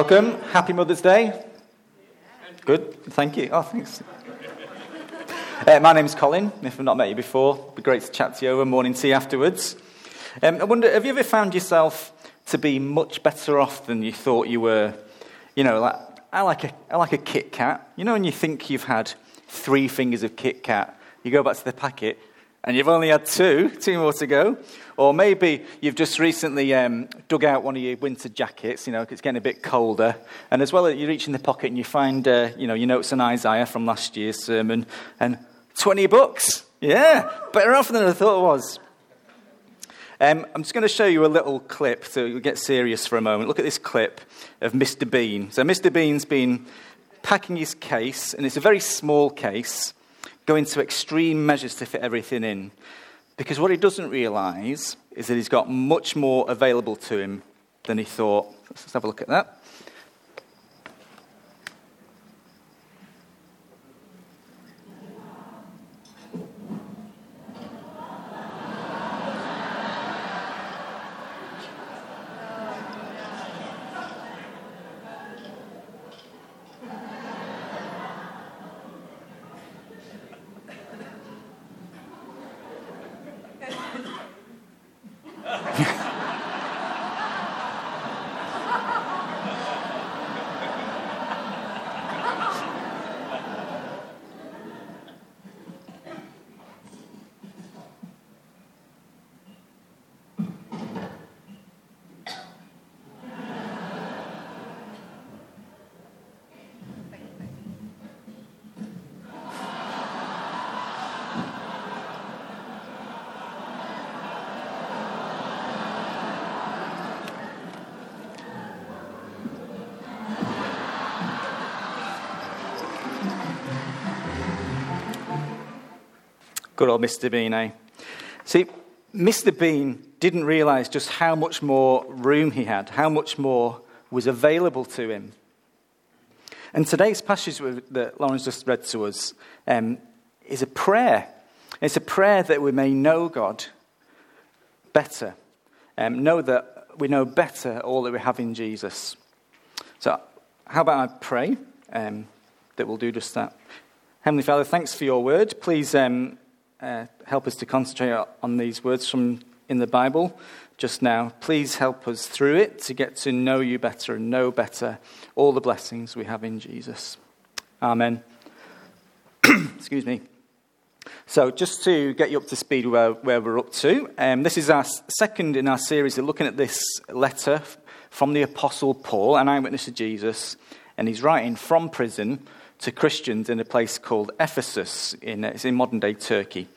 Welcome. Happy Mother's Day. Good. Thank you. Oh, thanks. Uh, my name's Colin. If I've not met you before, it'd be great to chat to you over morning tea afterwards. Um, I wonder, have you ever found yourself to be much better off than you thought you were? You know, like, I, like a, I like a Kit Kat. You know, when you think you've had three fingers of Kit Kat, you go back to the packet and you've only had two, two more to go. Or maybe you've just recently um, dug out one of your winter jackets, you know, it's getting a bit colder. And as well, you reach in the pocket and you find, uh, you know, your notes on Isaiah from last year's sermon, and 20 bucks. Yeah, better off than I thought it was. Um, I'm just going to show you a little clip so we get serious for a moment. Look at this clip of Mr. Bean. So, Mr. Bean's been packing his case, and it's a very small case, going to extreme measures to fit everything in. Because what he doesn't realize is that he's got much more available to him than he thought. Let's have a look at that. Good old Mr. Bean, eh? See, Mr. Bean didn't realize just how much more room he had, how much more was available to him. And today's passage that Lawrence just read to us um, is a prayer. It's a prayer that we may know God better, um, know that we know better all that we have in Jesus. So, how about I pray um, that we'll do just that? Heavenly Father, thanks for your word. Please um, uh, help us to concentrate on these words from in the Bible just now. Please help us through it to get to know you better and know better all the blessings we have in Jesus. Amen. Excuse me. So, just to get you up to speed where, where we're up to, um, this is our second in our series of looking at this letter from the Apostle Paul, an eyewitness of Jesus, and he's writing from prison to Christians in a place called Ephesus. In, it's in modern day Turkey.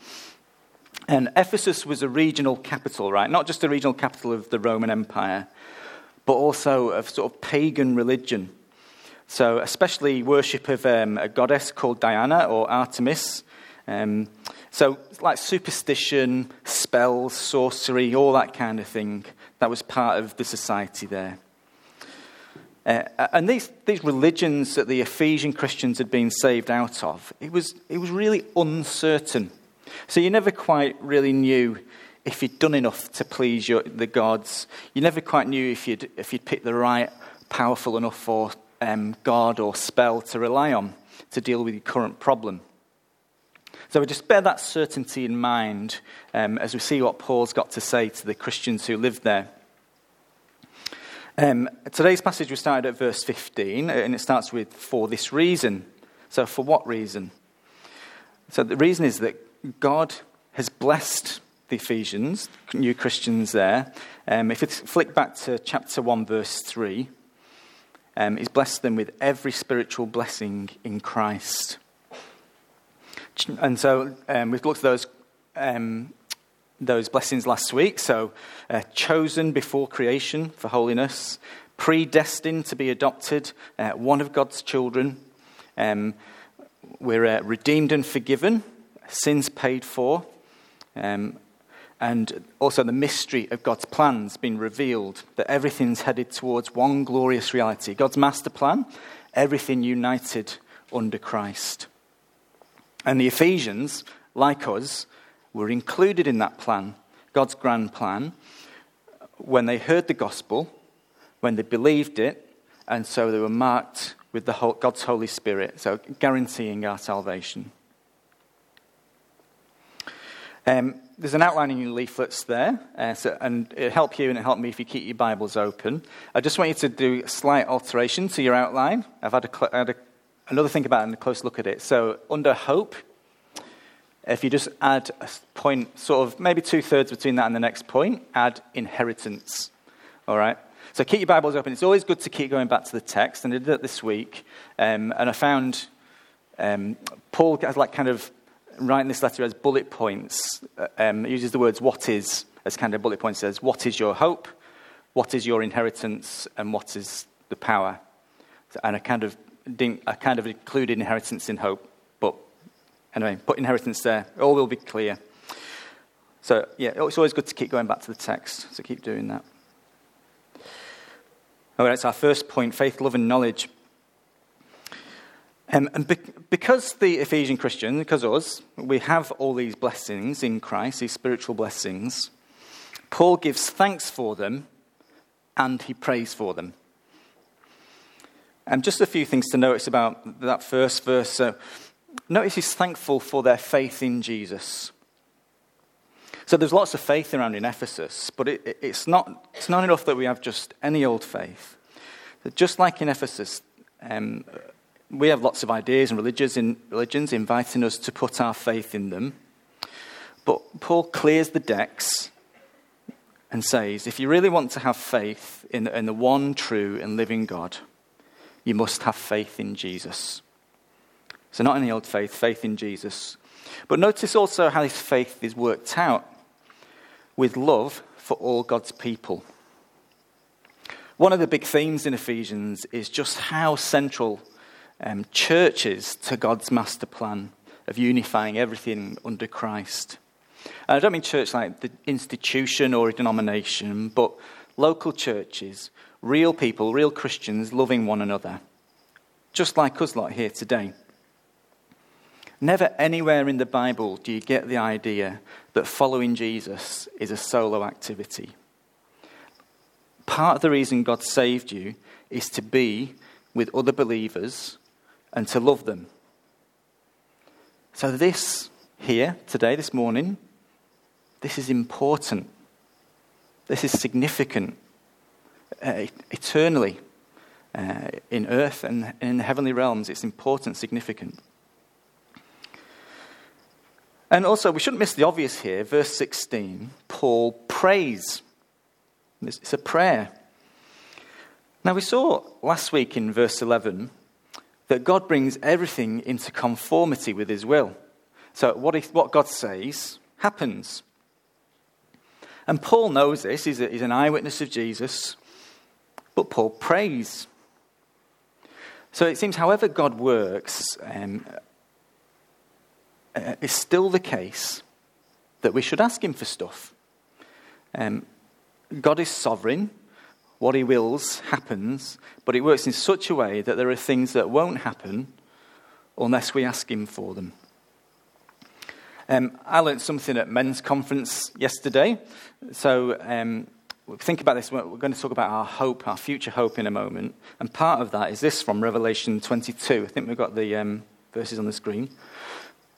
And Ephesus was a regional capital, right? Not just a regional capital of the Roman Empire, but also of sort of pagan religion. So, especially worship of um, a goddess called Diana or Artemis. Um, so, like superstition, spells, sorcery, all that kind of thing. That was part of the society there. Uh, and these, these religions that the Ephesian Christians had been saved out of, it was, it was really uncertain. So you never quite really knew if you'd done enough to please your, the gods. You never quite knew if you'd, if you'd picked the right, powerful enough um, God or spell to rely on to deal with your current problem. So we just bear that certainty in mind um, as we see what Paul's got to say to the Christians who lived there. Um, today's passage, we started at verse 15, and it starts with, for this reason. So, for what reason? So, the reason is that God has blessed the Ephesians, new Christians there. Um, if you flick back to chapter 1, verse 3, um, He's blessed them with every spiritual blessing in Christ. And so, um, we've looked at those um, those blessings last week. So, uh, chosen before creation for holiness, predestined to be adopted, uh, one of God's children. Um, we're uh, redeemed and forgiven, sins paid for. Um, and also the mystery of God's plans being revealed, that everything's headed towards one glorious reality. God's master plan, everything united under Christ. And the Ephesians, like us, were included in that plan, God's grand plan, when they heard the gospel, when they believed it, and so they were marked with the whole, God's Holy Spirit, so guaranteeing our salvation. Um, there's an outline in your leaflets there, uh, so, and it'll help you and it'll help me if you keep your Bibles open. I just want you to do a slight alteration to your outline. I've had, a, had a, another think about it and a close look at it. So, under hope, if you just add a point, sort of maybe two thirds between that and the next point, add inheritance. All right? So keep your Bibles open. It's always good to keep going back to the text, and I did that this week. Um, and I found um, Paul has like kind of writing this letter as bullet points. Uh, um, uses the words "what is" as kind of bullet points. Says, "What is your hope? What is your inheritance? And what is the power?" And I kind of I kind of included inheritance in hope Anyway, put inheritance there. All will be clear. So, yeah, it's always good to keep going back to the text, so keep doing that. All right, it's our first point faith, love, and knowledge. Um, and be- because the Ephesian Christian, because us, we have all these blessings in Christ, these spiritual blessings, Paul gives thanks for them and he prays for them. And just a few things to notice about that first verse. So, notice he's thankful for their faith in Jesus. So there's lots of faith around in Ephesus, but it, it's, not, it's not enough that we have just any old faith. Just like in Ephesus, um, we have lots of ideas and religions, in, religions inviting us to put our faith in them. But Paul clears the decks and says if you really want to have faith in, in the one true and living God, you must have faith in Jesus. So, not in the old faith, faith in Jesus. But notice also how this faith is worked out with love for all God's people. One of the big themes in Ephesians is just how central um, church is to God's master plan of unifying everything under Christ. And I don't mean church like the institution or a denomination, but local churches, real people, real Christians loving one another, just like us lot here today. Never anywhere in the Bible do you get the idea that following Jesus is a solo activity. Part of the reason God saved you is to be with other believers and to love them. So, this here today, this morning, this is important. This is significant uh, eternally uh, in earth and in heavenly realms. It's important, significant. And also, we shouldn't miss the obvious here. Verse 16, Paul prays. It's a prayer. Now, we saw last week in verse 11 that God brings everything into conformity with his will. So, what, what God says happens. And Paul knows this, he's, a, he's an eyewitness of Jesus, but Paul prays. So it seems, however God works, um, uh, it's still the case that we should ask Him for stuff. Um, God is sovereign. What He wills happens, but it works in such a way that there are things that won't happen unless we ask Him for them. Um, I learned something at men's conference yesterday. So um, think about this. We're going to talk about our hope, our future hope in a moment. And part of that is this from Revelation 22. I think we've got the um, verses on the screen.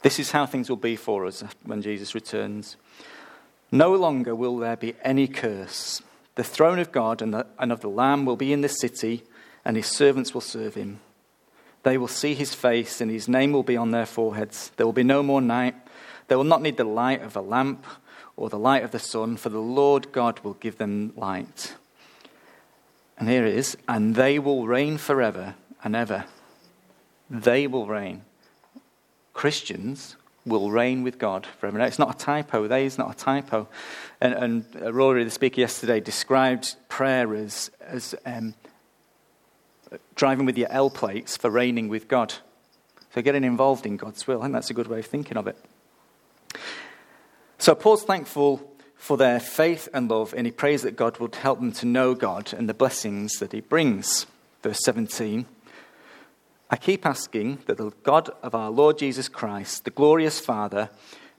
This is how things will be for us when Jesus returns. No longer will there be any curse. The throne of God and, the, and of the Lamb will be in the city, and his servants will serve him. They will see his face, and his name will be on their foreheads. There will be no more night. They will not need the light of a lamp or the light of the sun, for the Lord God will give them light. And here it is, and they will reign forever and ever. They will reign. Christians will reign with God forever. Now, it's not a typo. They is not a typo. And, and Rory, the speaker yesterday, described prayer as, as um, driving with your L plates for reigning with God. So getting involved in God's will. I think that's a good way of thinking of it. So Paul's thankful for their faith and love, and he prays that God would help them to know God and the blessings that he brings. Verse 17. I keep asking that the God of our Lord Jesus Christ, the glorious Father,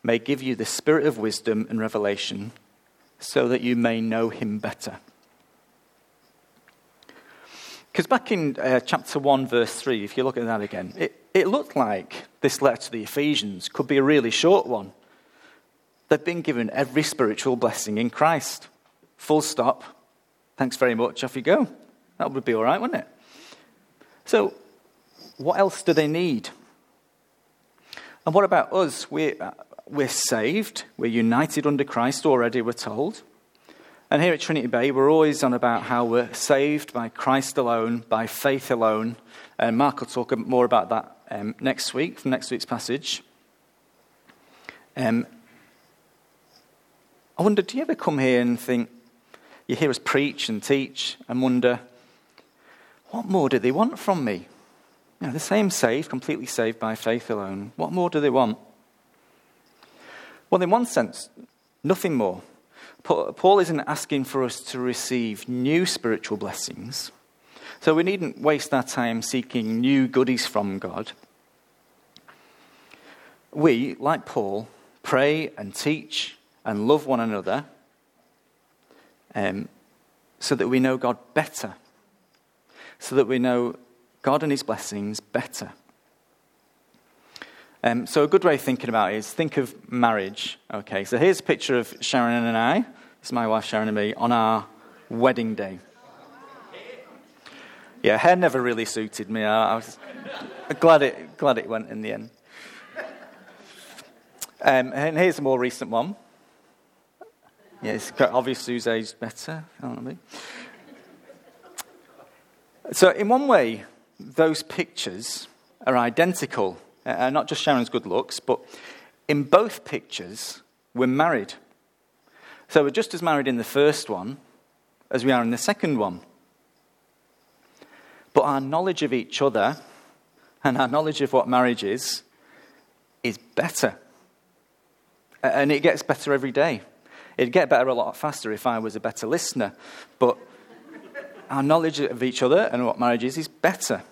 may give you the spirit of wisdom and revelation so that you may know him better. Because back in uh, chapter 1, verse 3, if you look at that again, it, it looked like this letter to the Ephesians could be a really short one. They've been given every spiritual blessing in Christ. Full stop. Thanks very much. Off you go. That would be all right, wouldn't it? So, what else do they need? And what about us? We're, uh, we're saved, we're united under Christ already, we're told. And here at Trinity Bay, we're always on about how we're saved by Christ alone, by faith alone. And Mark will talk more about that um, next week, from next week's passage. Um, I wonder, do you ever come here and think, you hear us preach and teach and wonder, what more do they want from me? The same saved, completely saved by faith alone. What more do they want? Well, in one sense, nothing more. Paul isn't asking for us to receive new spiritual blessings. So we needn't waste our time seeking new goodies from God. We, like Paul, pray and teach and love one another um, so that we know God better, so that we know God and His blessings better. Um, so, a good way of thinking about it is think of marriage. Okay, so here's a picture of Sharon and I. It's my wife Sharon and me on our wedding day. Yeah, hair never really suited me. I, I was glad it, glad it went in the end. Um, and here's a more recent one. Yeah, it's quite obvious who's aged better. Mean? So, in one way, those pictures are identical uh, not just Sharon's good looks, but in both pictures, we're married. So we're just as married in the first one as we are in the second one. But our knowledge of each other and our knowledge of what marriage is is better. And it gets better every day. It'd get better a lot faster if I was a better listener. But our knowledge of each other and what marriage is is better.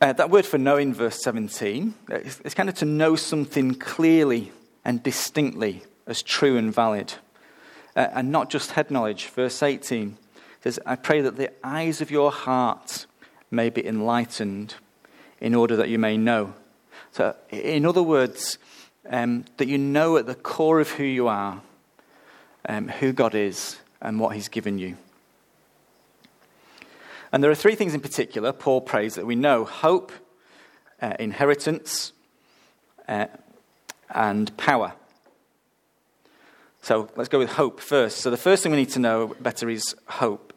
Uh, that word for knowing, verse 17, it's, it's kind of to know something clearly and distinctly as true and valid, uh, and not just head knowledge. Verse 18 says, I pray that the eyes of your heart may be enlightened in order that you may know. So, in other words, um, that you know at the core of who you are, um, who God is, and what He's given you. And there are three things in particular Paul prays that we know hope, uh, inheritance, uh, and power. So let's go with hope first. So the first thing we need to know better is hope.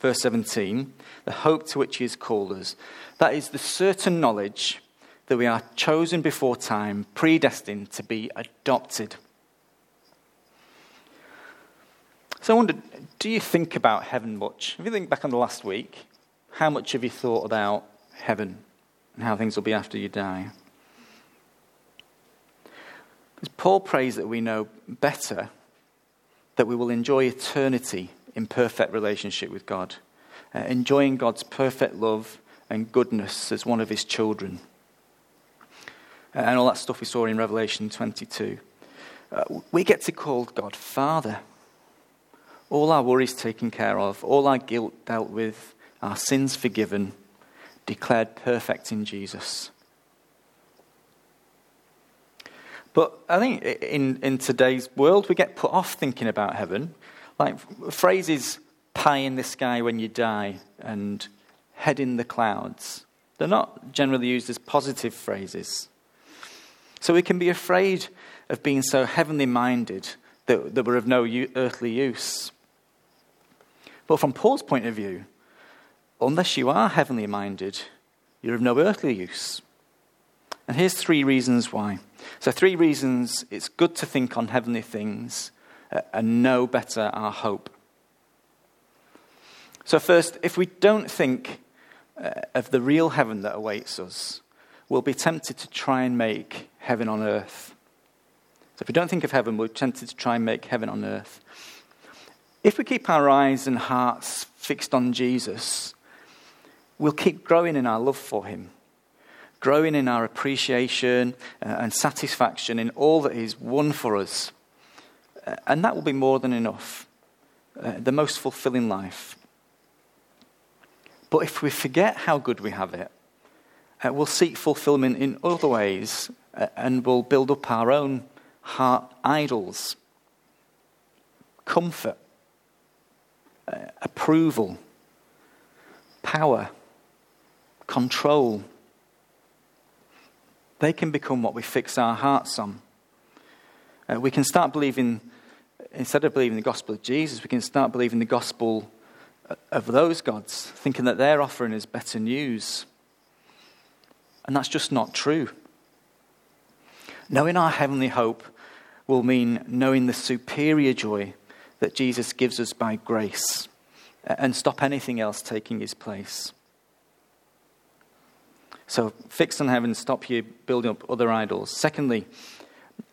Verse 17, the hope to which he has called us. That is the certain knowledge that we are chosen before time, predestined to be adopted. So I wonder, do you think about heaven much? If you think back on the last week, how much have you thought about heaven and how things will be after you die? Because Paul prays that we know better that we will enjoy eternity in perfect relationship with God, uh, enjoying God's perfect love and goodness as one of his children. And all that stuff we saw in Revelation 22. Uh, we get to call God Father all our worries taken care of, all our guilt dealt with, our sins forgiven, declared perfect in Jesus. But I think in, in today's world, we get put off thinking about heaven. Like phrases pie in the sky when you die and head in the clouds. They're not generally used as positive phrases. So we can be afraid of being so heavenly minded that, that we're of no earthly use. But from Paul's point of view, unless you are heavenly minded, you're of no earthly use. And here's three reasons why. So, three reasons it's good to think on heavenly things uh, and know better our hope. So, first, if we don't think uh, of the real heaven that awaits us, we'll be tempted to try and make heaven on earth. So, if we don't think of heaven, we're tempted to try and make heaven on earth. If we keep our eyes and hearts fixed on Jesus, we'll keep growing in our love for him, growing in our appreciation uh, and satisfaction in all that he's won for us. Uh, and that will be more than enough. uh, the most fulfilling life. But if we forget how good we have it, we'll seek fulfillment in other ways and we'll build up our own heart idols comfort, uh, approval, power, control. They can become what we fix our hearts on. Uh, we can start believing, instead of believing the gospel of Jesus, we can start believing the gospel of those gods, thinking that their offering is better news. And that's just not true. Knowing our heavenly hope will mean knowing the superior joy that Jesus gives us by grace uh, and stop anything else taking his place. So, fix on heaven, stop you building up other idols. Secondly,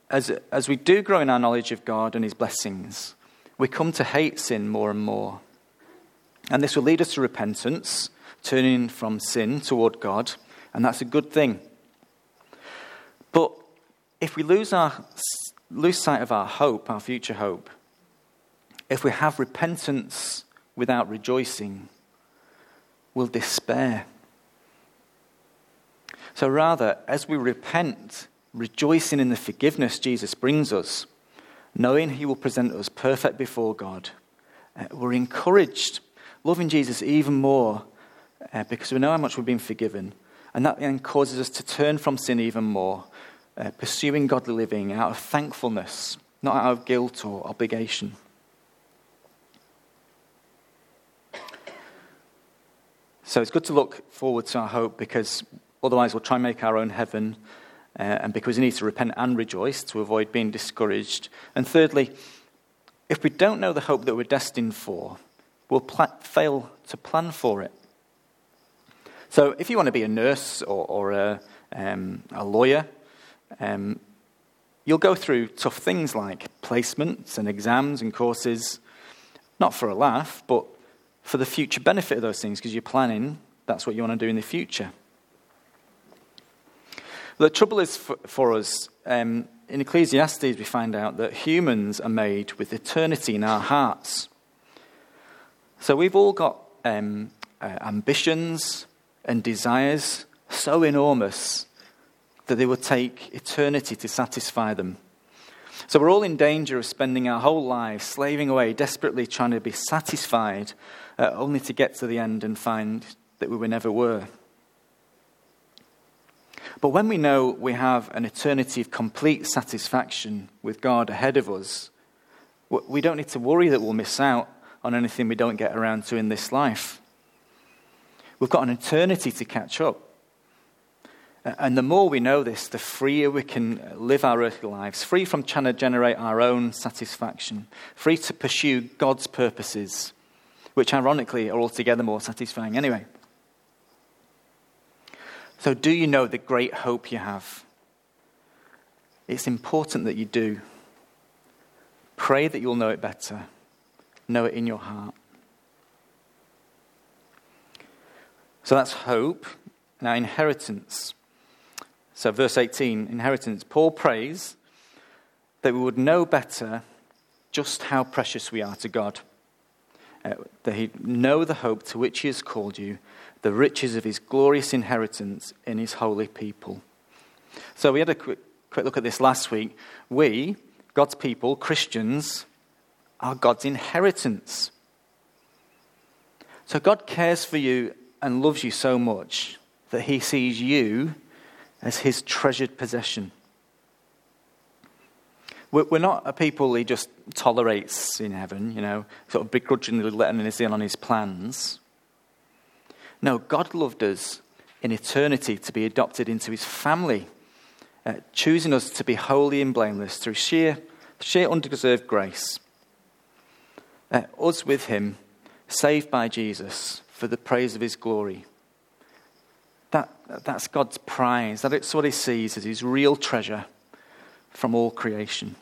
as, as we do grow in our knowledge of God and his blessings, we come to hate sin more and more. And this will lead us to repentance, turning from sin toward God, and that's a good thing. But if we lose, our, lose sight of our hope, our future hope, if we have repentance without rejoicing, we'll despair. So rather, as we repent, rejoicing in the forgiveness Jesus brings us, knowing he will present us perfect before God, uh, we're encouraged, loving Jesus even more uh, because we know how much we've been forgiven. And that then causes us to turn from sin even more, uh, pursuing godly living out of thankfulness, not out of guilt or obligation. So it's good to look forward to our hope because otherwise we'll try and make our own heaven uh, and because we need to repent and rejoice to avoid being discouraged. And thirdly, if we don't know the hope that we're destined for, we'll pl- fail to plan for it. So if you want to be a nurse or, or a, um, a lawyer, um, you'll go through tough things like placements and exams and courses, not for a laugh, but for the future benefit of those things because you're planning that's what you want to do in the future. The trouble is for, for us, um, in Ecclesiastes, we find out that humans are made with eternity in our hearts. So we've all got um, uh, ambitions and desires so enormous that they will take eternity to satisfy them. So we're all in danger of spending our whole lives slaving away, desperately trying to be satisfied, uh, only to get to the end and find that we were never were. But when we know we have an eternity of complete satisfaction with God ahead of us, we don't need to worry that we'll miss out on anything we don't get around to in this life. We've got an eternity to catch up. And the more we know this, the freer we can live our earthly lives, free from trying to generate our own satisfaction, free to pursue God's purposes, which ironically are altogether more satisfying anyway. So, do you know the great hope you have? It's important that you do. Pray that you'll know it better, know it in your heart. So that's hope. Now, inheritance. So, verse 18, inheritance. Paul prays that we would know better just how precious we are to God. Uh, that he know the hope to which he has called you the riches of his glorious inheritance in his holy people. So we had a quick, quick look at this last week. We, God's people, Christians, are God's inheritance. So God cares for you and loves you so much that he sees you as his treasured possession. We're not a people he just tolerates in heaven, you know, sort of begrudgingly letting us in on his plans. No, God loved us in eternity to be adopted into his family, uh, choosing us to be holy and blameless through sheer, sheer undeserved grace. Uh, us with him, saved by Jesus for the praise of his glory. That, that's God's prize. That's what he sees as his real treasure from all creation.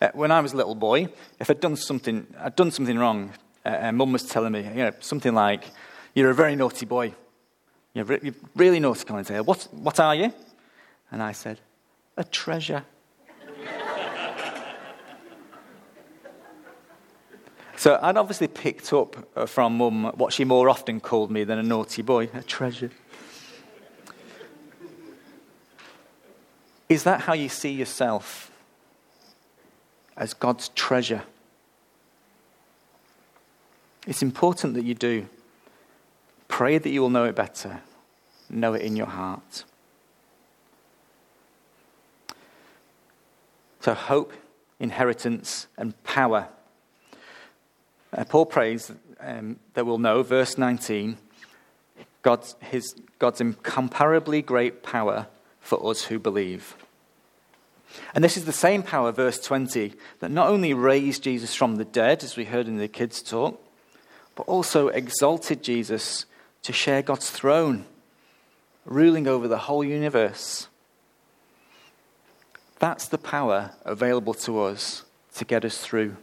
Uh, when I was a little boy, if I'd done something, I'd done something wrong, uh, and mum was telling me, you know, something like, You're a very naughty boy. You're, re- you're really naughty, Colin Taylor. What, what are you? And I said, A treasure. So I'd obviously picked up uh, from mum what she more often called me than a naughty boy, a treasure. Is that how you see yourself? As God's treasure? It's important that you do. Pray that you will know it better. Know it in your heart. So, hope, inheritance, and power. Uh, Paul prays um, that we'll know, verse 19, God's, his, God's incomparably great power for us who believe. And this is the same power, verse 20, that not only raised Jesus from the dead, as we heard in the kids' talk, but also exalted Jesus to share God's throne, ruling over the whole universe. That's the power available to us to get us through.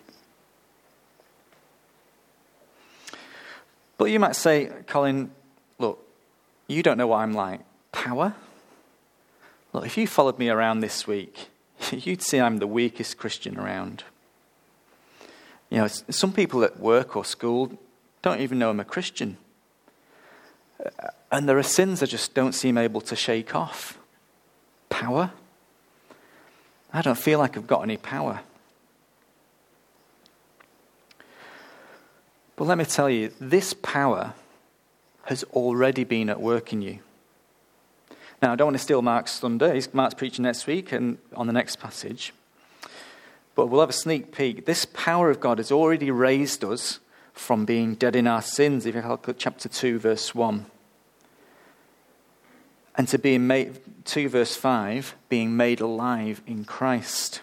But you might say, Colin, look, you don't know what I'm like. Power? Look, if you followed me around this week, you'd see I'm the weakest Christian around. You know, some people at work or school don't even know I'm a Christian. And there are sins I just don't seem able to shake off. Power? I don't feel like I've got any power. But let me tell you, this power has already been at work in you. Now, I don't want to steal Mark's thunder. He's, Mark's preaching next week and on the next passage. But we'll have a sneak peek. This power of God has already raised us from being dead in our sins, if you look at chapter 2, verse 1. And to being made, 2 verse 5, being made alive in Christ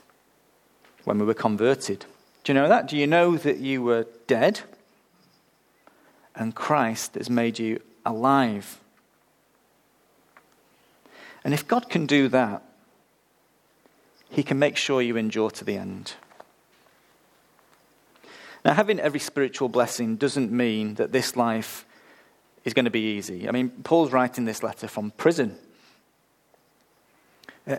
when we were converted. Do you know that? Do you know that you were dead? And Christ has made you alive and if God can do that, He can make sure you endure to the end. Now, having every spiritual blessing doesn't mean that this life is going to be easy. I mean, Paul's writing this letter from prison. Uh,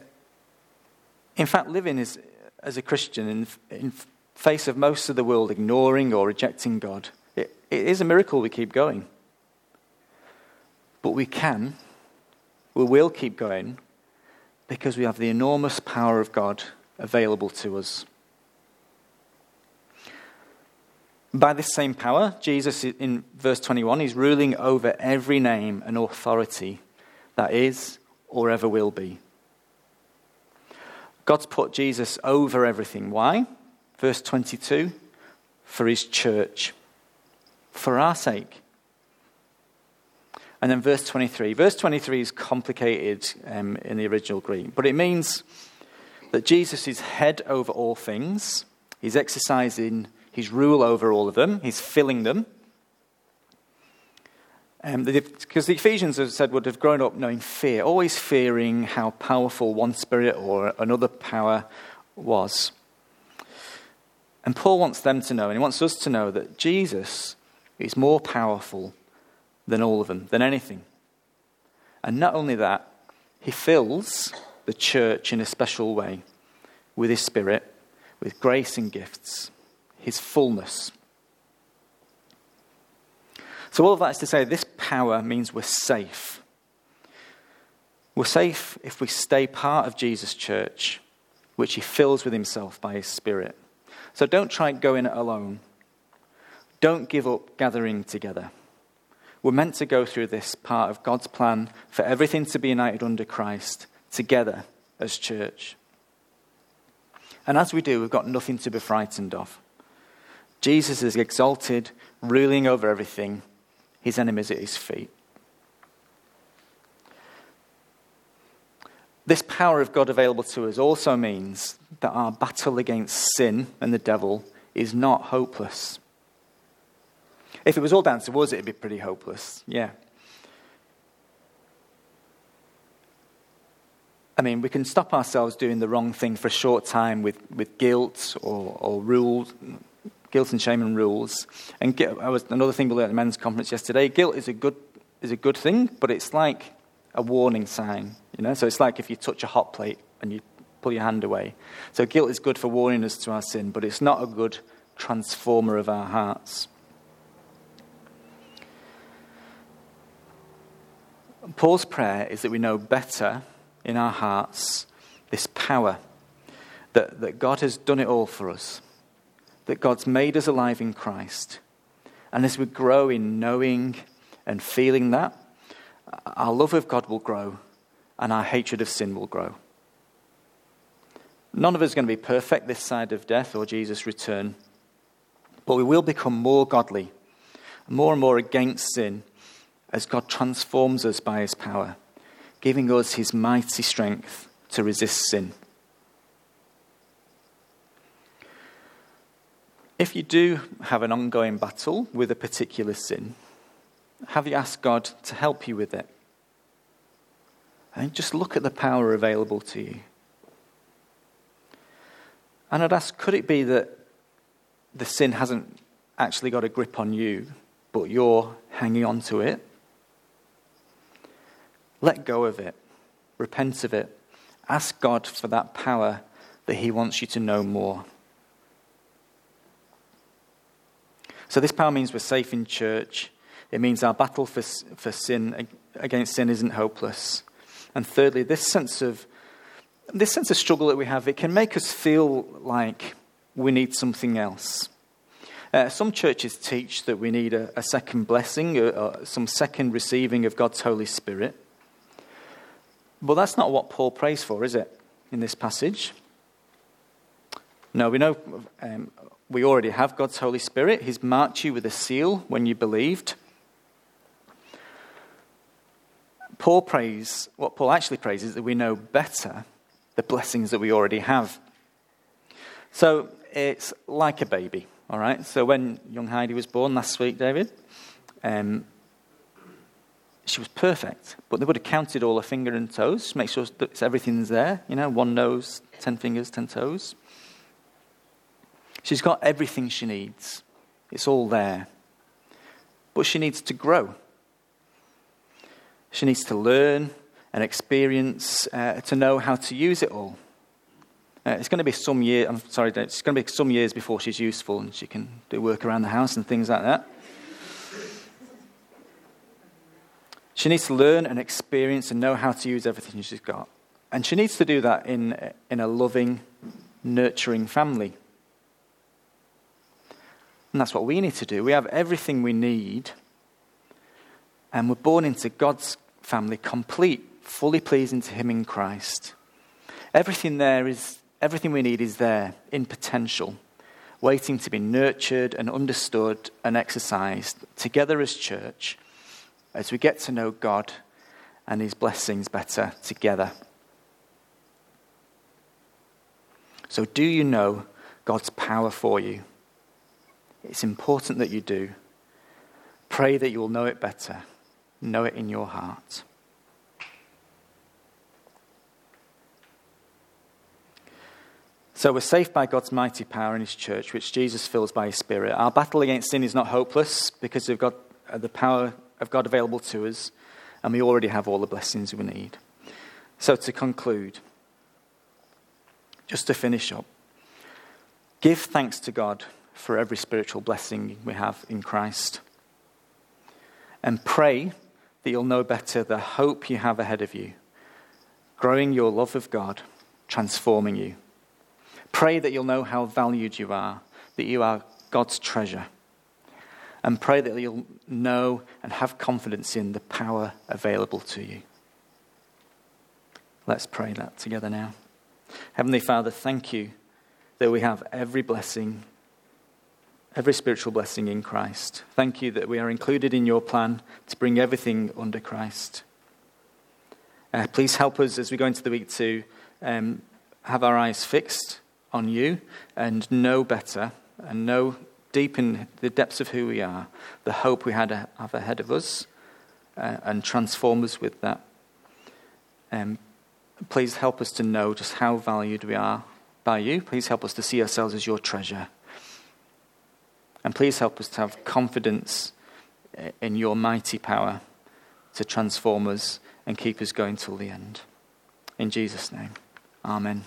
in fact, living as, as a Christian in, in face of most of the world ignoring or rejecting God, it, it is a miracle we keep going. But we can we will keep going because we have the enormous power of God available to us. By this same power, Jesus, in verse 21, is ruling over every name and authority that is or ever will be. God's put Jesus over everything. Why? Verse 22 for his church, for our sake. And then verse 23. Verse 23 is complicated um, in the original Greek, but it means that Jesus is head over all things. He's exercising his rule over all of them, he's filling them. Um, because the Ephesians, as I said, would have grown up knowing fear, always fearing how powerful one spirit or another power was. And Paul wants them to know, and he wants us to know, that Jesus is more powerful than all of them, than anything. And not only that, he fills the church in a special way with his spirit, with grace and gifts, his fullness. So, all of that is to say, this power means we're safe. We're safe if we stay part of Jesus' church, which he fills with himself by his spirit. So, don't try and going it alone. Don't give up gathering together. We're meant to go through this part of God's plan for everything to be united under Christ together as church. And as we do, we've got nothing to be frightened of. Jesus is exalted, ruling over everything, his enemies at his feet. This power of God available to us also means that our battle against sin and the devil is not hopeless. If it was all down to us, it'd be pretty hopeless. Yeah. I mean, we can stop ourselves doing the wrong thing for a short time with, with guilt or, or rules, guilt and shame and rules. And guilt, I was, another thing we learned at the men's conference yesterday guilt is a, good, is a good thing, but it's like a warning sign. You know? So it's like if you touch a hot plate and you pull your hand away. So guilt is good for warning us to our sin, but it's not a good transformer of our hearts. Paul's prayer is that we know better in our hearts this power, that, that God has done it all for us, that God's made us alive in Christ. And as we grow in knowing and feeling that, our love of God will grow and our hatred of sin will grow. None of us is going to be perfect this side of death or Jesus' return, but we will become more godly, more and more against sin as God transforms us by his power, giving us his mighty strength to resist sin. If you do have an ongoing battle with a particular sin, have you asked God to help you with it? And just look at the power available to you. And I'd ask could it be that the sin hasn't actually got a grip on you, but you're hanging on to it? Let go of it, repent of it, ask God for that power that He wants you to know more. So, this power means we're safe in church. It means our battle for, for sin against sin isn't hopeless. And thirdly, this sense of this sense of struggle that we have, it can make us feel like we need something else. Uh, some churches teach that we need a, a second blessing, some second receiving of God's Holy Spirit. But that's not what Paul prays for, is it, in this passage? No, we know um, we already have God's Holy Spirit. He's marked you with a seal when you believed. Paul prays, what Paul actually prays is that we know better the blessings that we already have. So it's like a baby, all right? So when young Heidi was born last week, David, um, she was perfect, but they would have counted all her fingers and toes, make sure that everything's there, you know, one nose, ten fingers, ten toes. She's got everything she needs. It's all there. But she needs to grow. She needs to learn and experience uh, to know how to use it all. Uh, it's going to be some year. I'm sorry, it's going to be some years before she's useful and she can do work around the house and things like that. She needs to learn and experience and know how to use everything she's got. And she needs to do that in, in a loving, nurturing family. And that's what we need to do. We have everything we need, and we're born into God's family complete, fully pleasing to Him in Christ. Everything there is, everything we need is there in potential, waiting to be nurtured and understood and exercised together as church as we get to know God and His blessings better together. So, do you know God's power for you? It's important that you do. Pray that you will know it better, know it in your heart. So we're safe by God's mighty power in His church, which Jesus fills by His Spirit. Our battle against sin is not hopeless because we've got uh, the power of God available to us, and we already have all the blessings we need. So to conclude, just to finish up, give thanks to God for every spiritual blessing we have in Christ. And pray that you'll know better the hope you have ahead of you, growing your love of God, transforming you. Pray that you'll know how valued you are, that you are God's treasure. And pray that you'll know and have confidence in the power available to you. Let's pray that together now. Heavenly Father, thank you that we have every blessing every spiritual blessing in Christ. Thank you that we are included in your plan to bring everything under Christ. Uh, please help us as we go into the week to um, have our eyes fixed on you and know better and know deep in the depths of who we are, the hope we had have ahead of us, uh, and transform us with that. Um, please help us to know just how valued we are by you. Please help us to see ourselves as your treasure. And please help us to have confidence in your mighty power to transform us and keep us going till the end. In Jesus' name, amen.